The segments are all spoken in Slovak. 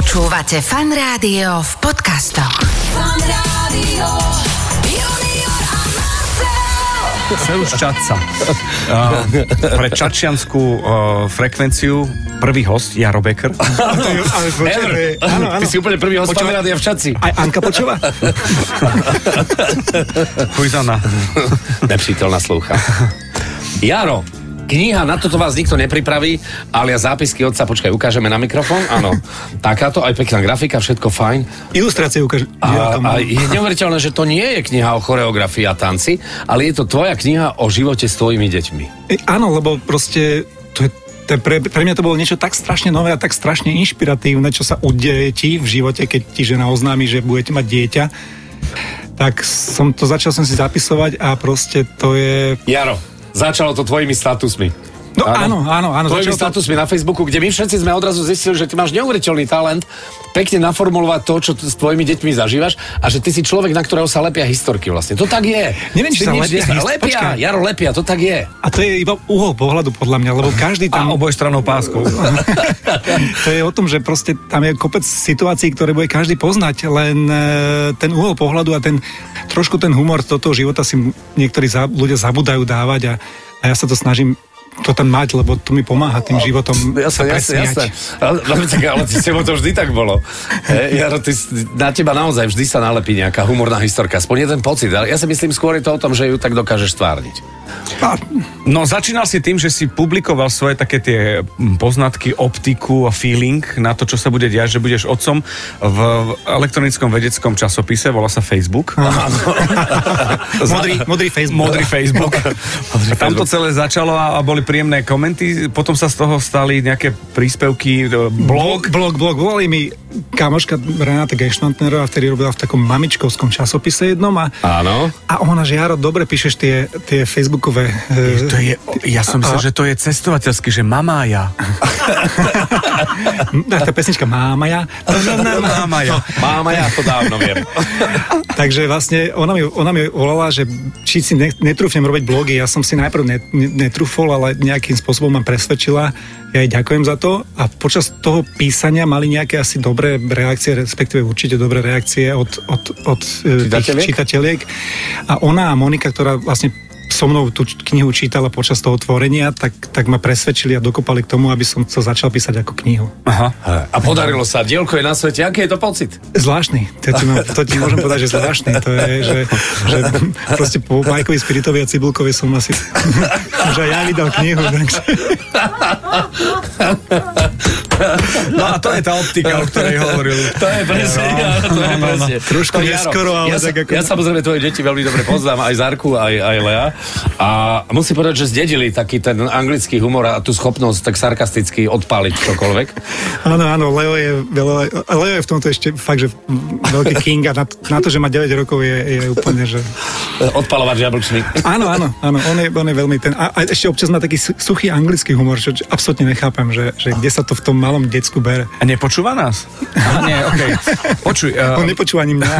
Počúvate Fan Rádio v podcastoch. Fan Rádio. Junior a Marcel. Seus Čaca. Uh, pre čačianskú uh, frekvenciu prvý host Jaro Becker. Ty si úplne prvý host Počúvaj. Rádia v Čaci. Aj Anka počúva? Chujzana. Nepřítel naslouchá. Jaro, kniha, na toto vás nikto nepripraví, ale zápisky otca, počkaj, ukážeme na mikrofón, áno. Takáto, aj pekná grafika, všetko fajn. Ilustrácie ukáže. A, a je neuveriteľné, že to nie je kniha o choreografii a tanci, ale je to tvoja kniha o živote s tvojimi deťmi. E, áno, lebo proste to je, to je pre, pre mňa to bolo niečo tak strašne nové a tak strašne inšpiratívne, čo sa udeje ti v živote, keď ti žena oznámi, že budete mať dieťa. Tak som to začal som si zapisovať a proste to je... Jaro, začalo to tvojimi statusmi. No áno, áno, áno. Tvojimi to- statusmi na Facebooku, kde my všetci sme odrazu zistili, že ty máš neuveriteľný talent pekne naformulovať to, čo s tvojimi deťmi zažívaš a že ty si človek, na ktorého sa lepia historky vlastne. To tak je. Neviem, či sa lepia his- Lepia. Jaro, lepia, to tak je. A to je iba uhol pohľadu podľa mňa, lebo každý A tam... oboj stranou páskou. to je o tom, že proste tam je kopec situácií, ktoré bude každý poznať, len e, ten uhol pohľadu a ten trošku ten humor do toho života si niektorí ľudia zabudajú dávať a, a ja sa to snažím to tam mať, lebo to mi pomáha tým životom sa Jasné, jasné, presmiať. jasné. Ale, ale, s tebou to vždy tak bolo. E, Jaro, ty, na teba naozaj vždy sa nalepí nejaká humorná historka. Aspoň jeden pocit. Ale ja si myslím skôr je to o tom, že ju tak dokážeš stvárniť. No začínal si tým, že si publikoval svoje také tie poznatky, optiku a feeling na to, čo sa bude diať, že budeš otcom v elektronickom vedeckom časopise, volá sa Facebook. modrý, modrý Facebook. Modrý Facebook. tam to celé začalo a, a boli príjemné komenty, potom sa z toho stali nejaké príspevky, e, blog. Blog, blog. Volali mi kamoška Renáta Gešmantnerová, vtedy robila v takom mamičkovskom časopise jednom a, Áno. a ona, že Jaro, dobre píšeš tie, tie facebookové... e, To je, ja som myslel, že to je cestovateľský, že mamája. Tá, tá pesnička Mámaja. Mamája. Máma, ja to dávno viem. Takže vlastne ona mi, ona mi volala, že či si ne, netrúfnem robiť blogy. Ja som si najprv net, netrúfol, ale nejakým spôsobom ma presvedčila. Ja jej ďakujem za to. A počas toho písania mali nejaké asi dobré reakcie, respektíve určite dobré reakcie od, od, od e, tých čitateľiek. A ona a Monika, ktorá vlastne so mnou tú knihu čítala počas toho tvorenia, tak, tak ma presvedčili a dokopali k tomu, aby som to začal písať ako knihu. Aha. A podarilo sa. Dielko je na svete. Aký je to pocit? Zvláštny. To ti, mám- to ti môžem povedať, že zvláštny. To je, že, že proste po Majkovi Spiritovi a Cibulkovi som asi že aj ja vydal knihu. Takže. No a to je tá optika, o ktorej hovoril. To je presne. to je presne. Trošku No, Jaro, neskoro, ale ja, tak ako- Ja samozrejme tvoje deti veľmi dobre poznám, aj Zarku, aj, aj Lea. A musím povedať, že zdedili taký ten anglický humor a tú schopnosť tak sarkasticky odpáliť čokoľvek. Áno, áno, Leo je, Leo, Leo je v tomto ešte fakt, že veľký king a na, na to, že má 9 rokov je, je úplne, že... Odpalovať jablčný. Áno, áno, áno, on je, on je veľmi ten... A, a ešte občas má taký su- suchý anglický humor, čo, absolútne nechápem, že, že kde sa to v tom malom decku bere. A nepočúva nás? Aha, nie, okej. Počuj, On uh, nepočúva ani mňa.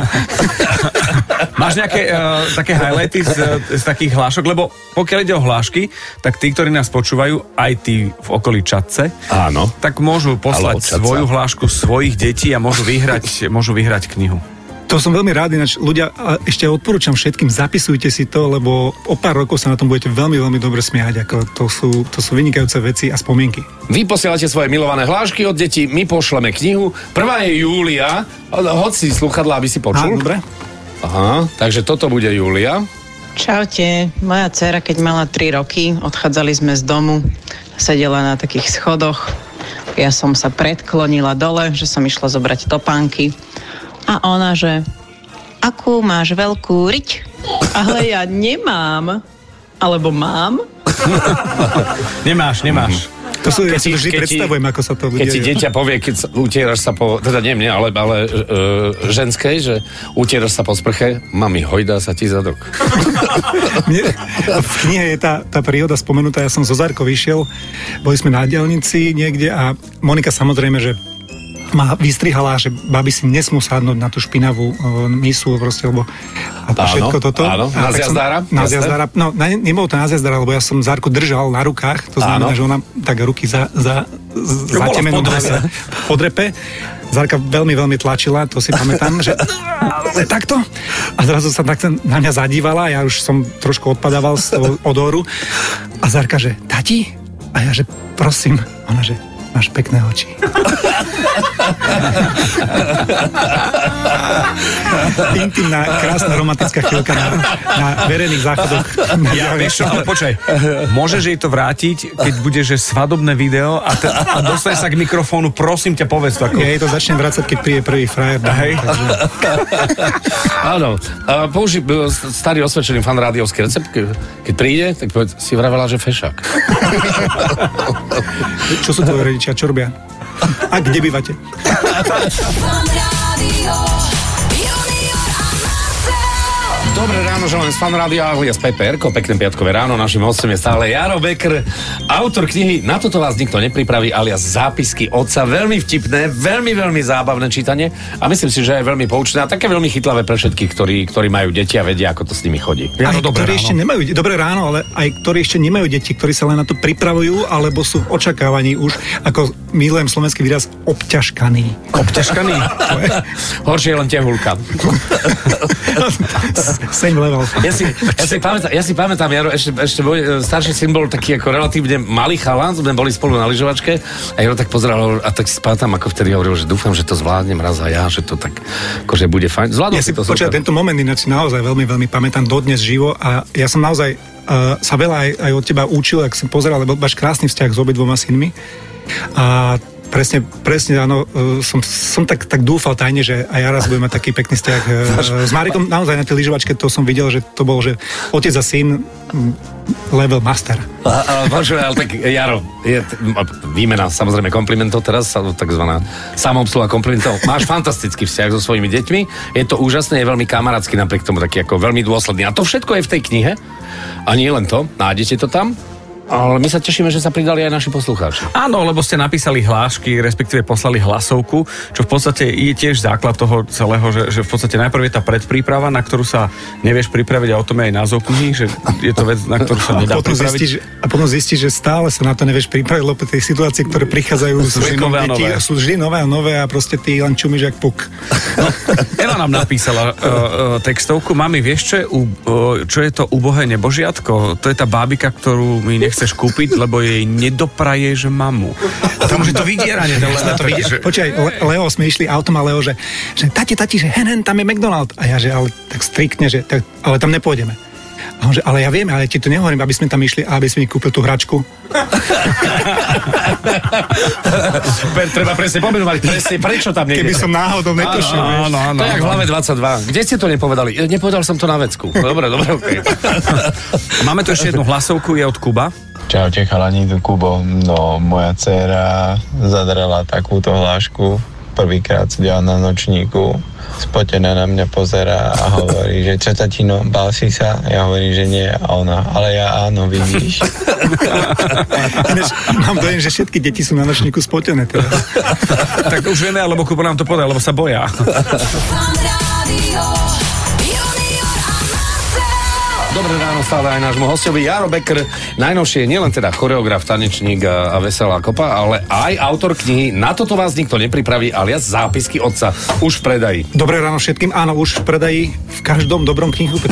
máš nejaké uh, také highlighty z, z takých hlášok? Lebo pokiaľ ide o hlášky, tak tí, ktorí nás počúvajú, aj tí v okolí Čatce, Áno. tak môžu poslať svoju hlášku svojich detí a môžu vyhrať, môžu vyhrať knihu. To som veľmi rád, ináč ľudia, a ešte odporúčam všetkým, zapisujte si to, lebo o pár rokov sa na tom budete veľmi, veľmi dobre smiať, ako to sú, to sú vynikajúce veci a spomienky. Vy posielate svoje milované hlášky od detí, my pošleme knihu. Prvá je Júlia. Hoď si sluchadlá, aby si Á, počul. dobre? Aha, takže toto bude Júlia. Čaute, moja dcera, keď mala 3 roky, odchádzali sme z domu, sedela na takých schodoch, ja som sa predklonila dole, že som išla zobrať topánky a ona, že akú máš veľkú riť? Ale ja nemám, alebo mám. Nemáš, nemáš. To sú, ja Keď si ti- to vždy keď predstavujem, ako sa to Keď bude. ti dieťa povie, keď sa, utieraš sa po, teda nie mne, ale, ale e, ženskej, že utieraš sa po sprche, mami, hojdá sa ti zadok. Mne, v knihe je tá, tá príhoda spomenutá, ja som zo Zarko vyšiel, boli sme na dielnici niekde a Monika samozrejme, že ma vystrihala, že baby si nesmú sadnúť na tú špinavú uh, misu, proste, lebo a to Áno, všetko toto. áno, na zjazdára, Na zjazdára, no ne, nebolo to na zjazdára, lebo ja som Zárku držal na rukách, to znamená, Áno. že ona tak ruky za, za, z- bola v zatemenú podrese. v podrepe. Zárka veľmi, veľmi tlačila, to si pamätám, že že takto. A zrazu sa tak na mňa zadívala, ja už som trošku odpadával z toho odoru. A Zárka, že tati? A ja, že prosím. Ona, že máš pekné oči. Intimná, krásna romantická chvíľka na, na verejných záchodoch. Ja, vieš čo, ale počkaj, môžeš jej to vrátiť, keď bude, že svadobné video a, te, a dostane sa k mikrofónu, prosím ťa, povedz to ako... Ja jej to začnem vracať, keď príde prvý frajer. Hej. takže- Áno, a použi e, starý osvedčený fan rádiovský recept, ke- keď príde, tak povedz, si vravela, že fešák. Čo sú tvoje rodičia? Čo robia? A kde bývate? Dobré ráno, želám z fan rádia alias PPR, pekné piatkové ráno. Našim hostom je stále Jaro Becker, autor knihy Na toto vás nikto nepripraví, alias zápisky otca. Veľmi vtipné, veľmi, veľmi zábavné čítanie a myslím si, že je veľmi poučné a také veľmi chytlavé pre všetkých, ktorí, ktorí majú deti a vedia, ako to s nimi chodí. Aj Áno, dobré ktorí ráno. ešte nemajú, dobré ráno, ale aj ktorí ešte nemajú deti, ktorí sa len na to pripravujú, alebo sú v očakávaní už, ako milujem slovenský výraz, obťažkaní. Obťažkaný. Horšie je len tehulka. Same level. Ja si, ja si pamätám, ja si pamätám Jaro, ešte, ešte môj e, starší syn bol taký ako relatívne malý chalán, sme boli spolu na lyžovačke a Jaro tak pozeral a tak si pamätám, ako vtedy hovoril, že dúfam, že to zvládnem raz a ja, že to tak, akože bude fajn. Zvládol Ja si to počuť, tento moment ináč naozaj veľmi, veľmi pamätám dodnes živo a ja som naozaj uh, sa veľa aj, aj od teba učil, ak som pozeral, lebo máš krásny vzťah s obidvoma synmi. A presne, presne áno, uh, som, som tak, tak dúfal tajne, že aj ja raz budem mať taký pekný vzťah uh, s Marikom. Naozaj na tej lyžovačke to som videl, že to bol, že otec a syn mm, level master. A, a, počuj, ale tak Jaro, je, výmena samozrejme komplimentov teraz, takzvaná samoobsluha komplimentov. Máš fantastický vzťah so svojimi deťmi, je to úžasné, je veľmi kamarátsky, napriek tomu taký ako veľmi dôsledný. A to všetko je v tej knihe. A nie len to, nájdete to tam. Ale my sa tešíme, že sa pridali aj naši poslucháči. Áno, lebo ste napísali hlášky, respektíve poslali hlasovku, čo v podstate je tiež základ toho celého, že, že v podstate najprv je tá predpríprava, na ktorú sa nevieš pripraviť a o tom je aj názov knihy, že je to vec, na ktorú sa A nedá potom, pripraviť. zistíš, a potom zistíš, že stále sa na to nevieš pripraviť, lebo tie situácie, ktoré prichádzajú Sú vždy nové a nové. sú vždy nové a nové a proste ty len čumíš jak puk. Ela nám napísala uh, uh, textovku. Mami, vieš, čo je, uh, čo je to ubohé nebožiatko? To je tá bábika, ktorú mi nechceš kúpiť, lebo jej nedopraješ mamu. A tam už je to vydieranie. To, to vidie, že... Počkaj, Le- Leo, sme išli autom a Leo, že, že tati, tati, že hen, hen, tam je McDonald. A ja, že ale tak striktne, že tak, ale tam nepôjdeme. A on, že, ale ja viem, ale ti to nehovorím, aby sme tam išli a aby si mi kúpil tú hračku. Treba presne pomenovať, presne prečo tam Keby som náhodou netušil, vieš. Áno, áno. To je jak v hlave 22. Kde ste to nepovedali? Nepovedal som to na vecku. Dobre, dobre, okej. Máme tu ešte jednu hlasovku, je od Kuba. Čaute chalani, tu Kubo. No, moja dcéra zadrala takúto hlášku. Prvýkrát sedela na nočníku, spotená na mňa pozera a hovorí, že čo tatino, bál si sa? Ja hovorím, že nie. A ona, ale ja áno, vidíš. Ináč, mám dojem, že všetky deti sú na nočníku spotené teraz. tak už vieme, alebo Kuba nám to povedal, lebo sa boja. Dobré ráno stále aj nášmu hostovi Jaro Becker. Najnovšie nielen teda choreograf, tanečník a, a veselá kopa, ale aj autor knihy Na toto vás nikto nepripraví, alias zápisky otca. Už v predaji. Dobré ráno všetkým. Áno, už v predaji v každom dobrom knihu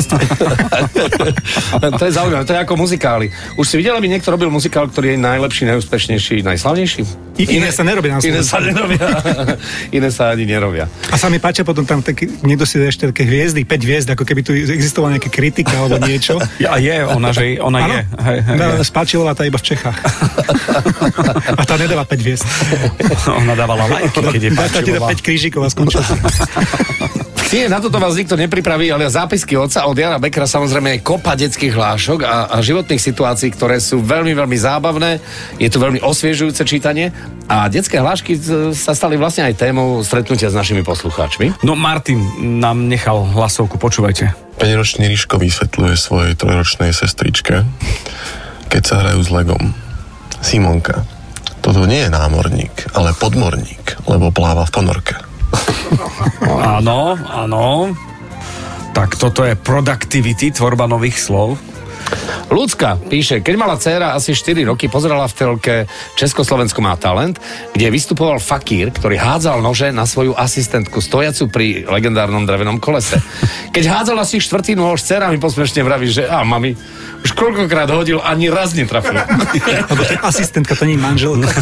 to je zaujímavé, to je ako muzikály. Už si videl, aby niekto robil muzikál, ktorý je najlepší, najúspešnejší, najslavnejší? I, iné sa nerobí na Iné Slovensku. sa nerobia. Iné sa ani nerobia. A sa mi páčia potom tam taký, niekto si ešte také hviezdy, 5 hviezd, ako keby tu existovala nejaká kritika alebo niečo. A je, ona, že ona je. Hej, hej, No, je. Spáčilová tá iba v Čechách. A tá nedáva 5 hviezd. Ona dávala lajky, keď je Dá tá ti dá páčila. 5 krížikov a skončil si. Nie, na toto vás nikto nepripraví, ale zápisky otca od Jana Bekra samozrejme je kopa detských hlášok a, a životných situácií, ktoré sú veľmi, veľmi zábavné. Je to veľmi osviežujúce čítanie a detské hlášky z- sa stali vlastne aj témou stretnutia s našimi poslucháčmi. No Martin nám nechal hlasovku, počúvajte. 5-ročný Ríško vysvetľuje svojej trojročnej sestričke, keď sa hrajú s Legom. Simonka, Toto nie je námorník, ale podmorník, lebo pláva v ponorke. Áno, áno. Tak toto je productivity, tvorba nových slov. Ľudská píše, keď mala dcéra asi 4 roky, pozerala v telke Československo má talent, kde vystupoval fakír, ktorý hádzal nože na svoju asistentku stojacu pri legendárnom drevenom kolese. Keď hádzal asi štvrtý nôž, dcéra mi posmešne vraví, že a mami, už koľkokrát hodil, ani raz netrafil. Lebo to je asistentka, to nie je manželka.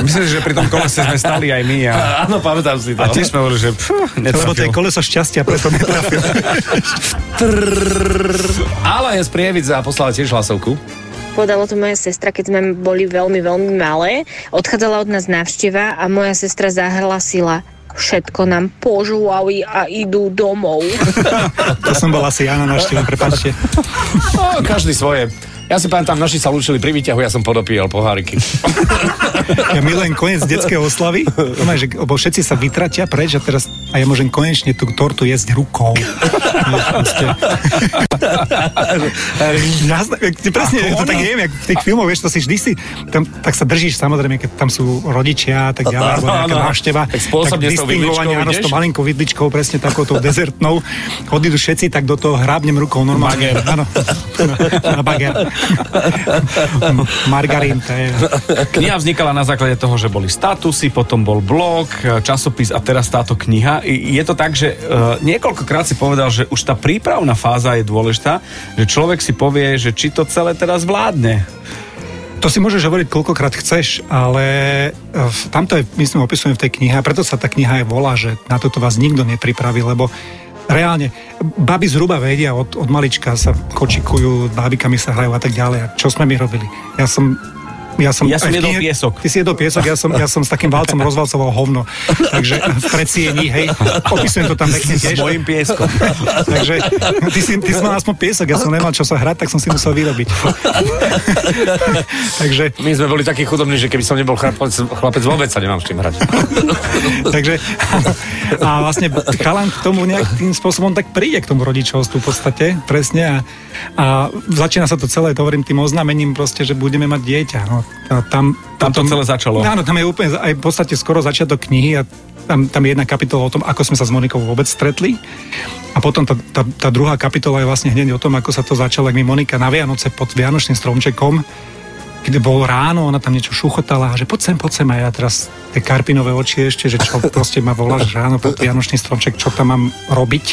Myslím, že pri tom kolese sme stali aj my a, Áno, pamätám si to. a tiež sme hovorili, že pff, Lebo to je netrafil. koleso šťastia, preto netrafil. Ale je z Prievidza a poslala tiež hlasovku. Podala to moja sestra, keď sme boli veľmi, veľmi malé. Odchádzala od nás návšteva a moja sestra zahlasila všetko nám požúvali a idú domov. To som bol asi ja na návšteve, prepáčte. No, každý svoje. Ja si pamätám, naši sa lúčili pri výťahu, ja som podopíjal poháriky. Ja milujem koniec detskej oslavy, má, že, lebo všetci sa vytratia preč a teraz a ja môžem konečne tú tortu jesť rukou. Presne, to tak neviem, jak v tých filmoch, vieš, to si vždy si, tam, tak sa držíš samozrejme, keď tam sú rodičia a tak ďalej, alebo nejaká návšteva, Tak tou distingovanie, vidličkou áno, s tou malinkou vidličkou, presne takouto dezertnou, odídu všetci, tak do toho hrábnem rukou normálne. Áno, na bager. Margarín, to je... Kniha vznikala na základe toho, že boli statusy, potom bol blog, časopis a teraz táto kniha. Je to tak, že uh, niekoľkokrát si povedal, že už tá prípravná fáza je dôležitá, že človek si povie, že či to celé teraz vládne. To si môžeš hovoriť koľkokrát chceš, ale eh, tamto je, myslím, opisujem v tej knihe a preto sa tá kniha aj volá, že na toto vás nikto nepripraví, lebo reálne, baby zhruba vedia, od, od malička sa kočikujú, bábikami sa hrajú a tak ďalej. A čo sme my robili? Ja som ja som, Ja som jedol knihe- piesok. Ty si jedol piesok, ja som, ja som s takým valcom rozvalcoval hovno. Takže v predsiení, hej, opisujem to tam pekne S tiež. mojim pieskom. Takže ty si, ty si mal aspoň piesok, ja som nemal čo sa hrať, tak som si musel vyrobiť. Takže My sme boli takí chudobní, že keby som nebol chlapec, chlapec vôbec sa nemám s čím hrať. Takže a vlastne chalan k tomu nejakým spôsobom tak príde k tomu rodičovstvu v podstate, presne a, a začína sa to celé, to hovorím tým oznámením proste, že budeme mať dieťa. No, a tam, Tam to celé začalo. Áno, tam je úplne aj v podstate skoro začiatok knihy a tam, tam je jedna kapitola o tom, ako sme sa s Monikou vôbec stretli. A potom tá, tá, tá druhá kapitola je vlastne hneď o tom, ako sa to začalo, ak mi Monika na Vianoce pod Vianočným stromčekom kde bol ráno, ona tam niečo šuchotala, že poď sem, poď sem. A ja teraz tie karpinové oči ešte, že čo proste ma voláš ráno pod Vianočný stromček, čo tam mám robiť.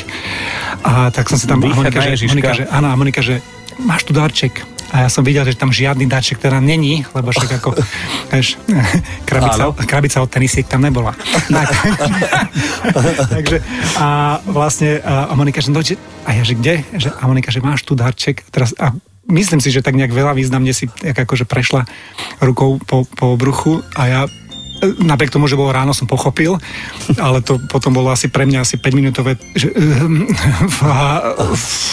A tak som si tam, a Monika, že. Monika, že, áno, a Monika, že máš tu darček. A ja som videl, že tam žiadny darček teda není, lebo však ako, vieš, krabica, Áno. krabica od tenisiek tam nebola. Tak. Takže a vlastne a Monika, že, no, že a ja, že kde? Že, a Monika, že máš tu darček. Teraz, a myslím si, že tak nejak veľa významne si akože prešla rukou po, po bruchu a ja napriek tomu, že bolo ráno, som pochopil, ale to potom bolo asi pre mňa asi 5 minútové, že...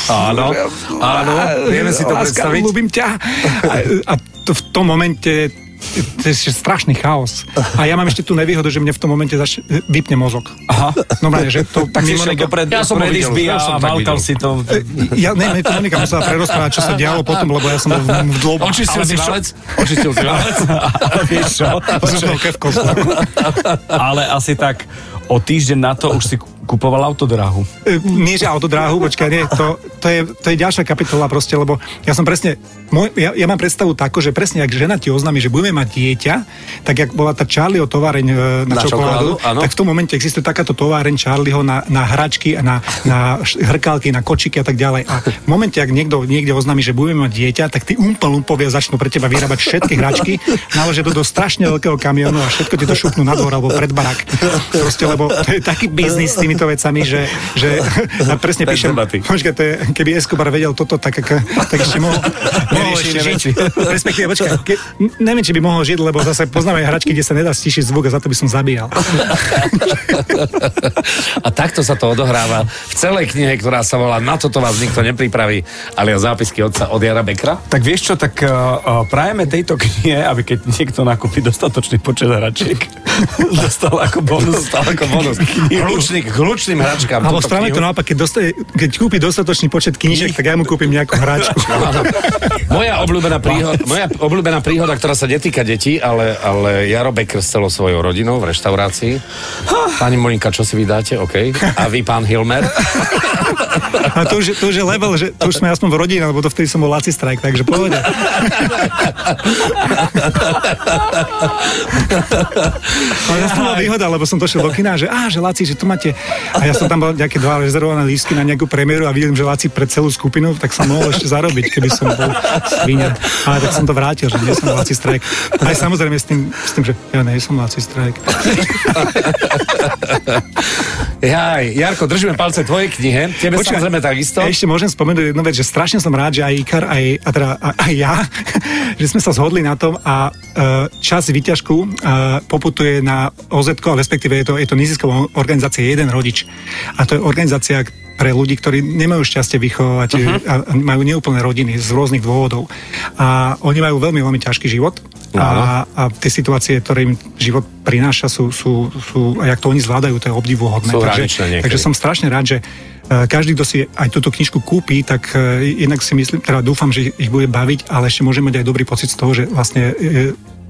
Áno, áno, vieme si to predstaviť. ľúbim ťa. A, a to v tom momente to je strašný chaos. A ja mám ešte tú nevýhodu, že mne v tom momente zač- vypne mozog. Aha. Normálne, že to... Tak si iného- dopred, Ja som ho pred videl, izby a valkal si to. Ja, ne, ne, to Monika musela prerozprávať, čo sa dialo potom, lebo ja som bol v, v dlobách. Očistil si valec? Očistil si valec? Ale vieš čo? Ale asi tak o týždeň na to už si kupoval autodráhu. E, nie, že autodráhu, počkaj, nie, to, to, je, to je ďalšia kapitola proste, lebo ja som presne, môj, ja, ja mám predstavu takú, že presne, ak žena ti oznámi, že budeme mať dieťa, tak jak bola tá Charlieho továreň e, na, Na čokoládu, čokoládu, tak v tom momente existuje takáto továreň Charlieho na, na hračky, a na, na hrkalky, na kočiky a tak ďalej. A v momente, ak niekto niekde oznámi, že budeme mať dieťa, tak tí umpelumpovia začnú pre teba vyrábať všetky hračky, naložia to do strašne veľkého kamionu a všetko ti to šupnú na dvor alebo pred barák. Proste, lebo to je taký biznis s týmito vecami, že, že a presne píšem, počkaj, to je, keby Escobar vedel toto, tak, tak, ešte mohol, mohol ešte žiť. Respektíve, počkaj, ke, neviem, či by mohol žiť, lebo zase poznáme aj hračky, kde sa nedá stišiť zvuk a za to by som zabíjal. A takto sa to odohráva v celej knihe, ktorá sa volá Na toto vás nikto nepripraví, ale zápisky otca od Jara Bekra. Tak vieš čo, tak uh, prajeme tejto knihe, aby keď niekto nakúpi dostatočný počet hračiek, dostal ako bonus. Dostal ako bonus. Hlučný, k hlučným hračkám. Alebo správame to naopak, keď, dostane, keď kúpi dostatočný počet knížek, tak ja mu kúpim nejakú hračku. Moja obľúbená, príhoda, moja obľúbená príhoda, ktorá sa netýka detí, ale, ale Jaro Becker s celou svojou rodinou v reštaurácii. Pani Molinka, čo si vydáte? OK. A vy, pán Hilmer? A to už, je- to už je level, že to už sme aspoň v rodine, lebo to vtedy som bol Laci Strike, takže pohode. Ale som bola výhoda, lebo som došiel do kina, že á, že Laci, že tu máte... A ja som tam bol nejaké dva rezervované lístky na nejakú premiéru a vidím, že Laci pre celú skupinu, tak som mohol ešte zarobiť, keby som bol svinia. Ale tak som to vrátil, že nie som Laci Strike. Aj samozrejme s tým, s tým že ja nie som Laci Strike. Jaj, Jarko, držíme palce tvojej knihe. Tebe Počkaj, samozrejme takisto. Ešte môžem spomenúť jednu vec, že strašne som rád, že aj Ikar, aj, a teda, a- aj ja, že sme sa zhodli na tom a e, čas výťažku e, poputuje na OZ, respektíve je to, je to nezisková organizácia Jeden rodič. A to je organizácia pre ľudí, ktorí nemajú šťastie vychovávať uh-huh. a majú neúplné rodiny z rôznych dôvodov. A oni majú veľmi, veľmi ťažký život. A, a tie situácie, ktoré im život prináša, sú, sú, sú a jak to oni zvládajú, to je obdivuhodné. Sú takže, niekedy. takže som strašne rád, že e, každý, kto si aj túto knižku kúpi, tak e, jednak si myslím, teda dúfam, že ich bude baviť, ale ešte môže mať aj dobrý pocit z toho, že vlastne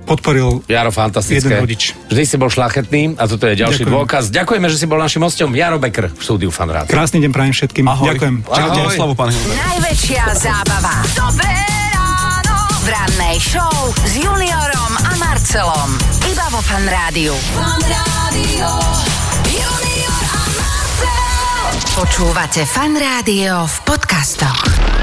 podporil Jaro, fantastické. Jeden rodič. Vždy si bol šlachetný a toto je ďalší Ďakujem. dôkaz. Ďakujeme, že si bol našim hostom. Jaro Becker v štúdiu Fan Rádia. krásny deň prajem všetkým. Ahoj. Ďakujem. Čaute. Oslavu, pán Hilmer. Najväčšia zábava. Dobré ráno. V rannej show s Juniorom a Marcelom. Iba vo Fan Rádiu. Fan Rádio. Junior a Marcel. Počúvate Fan Rádio v podcastoch.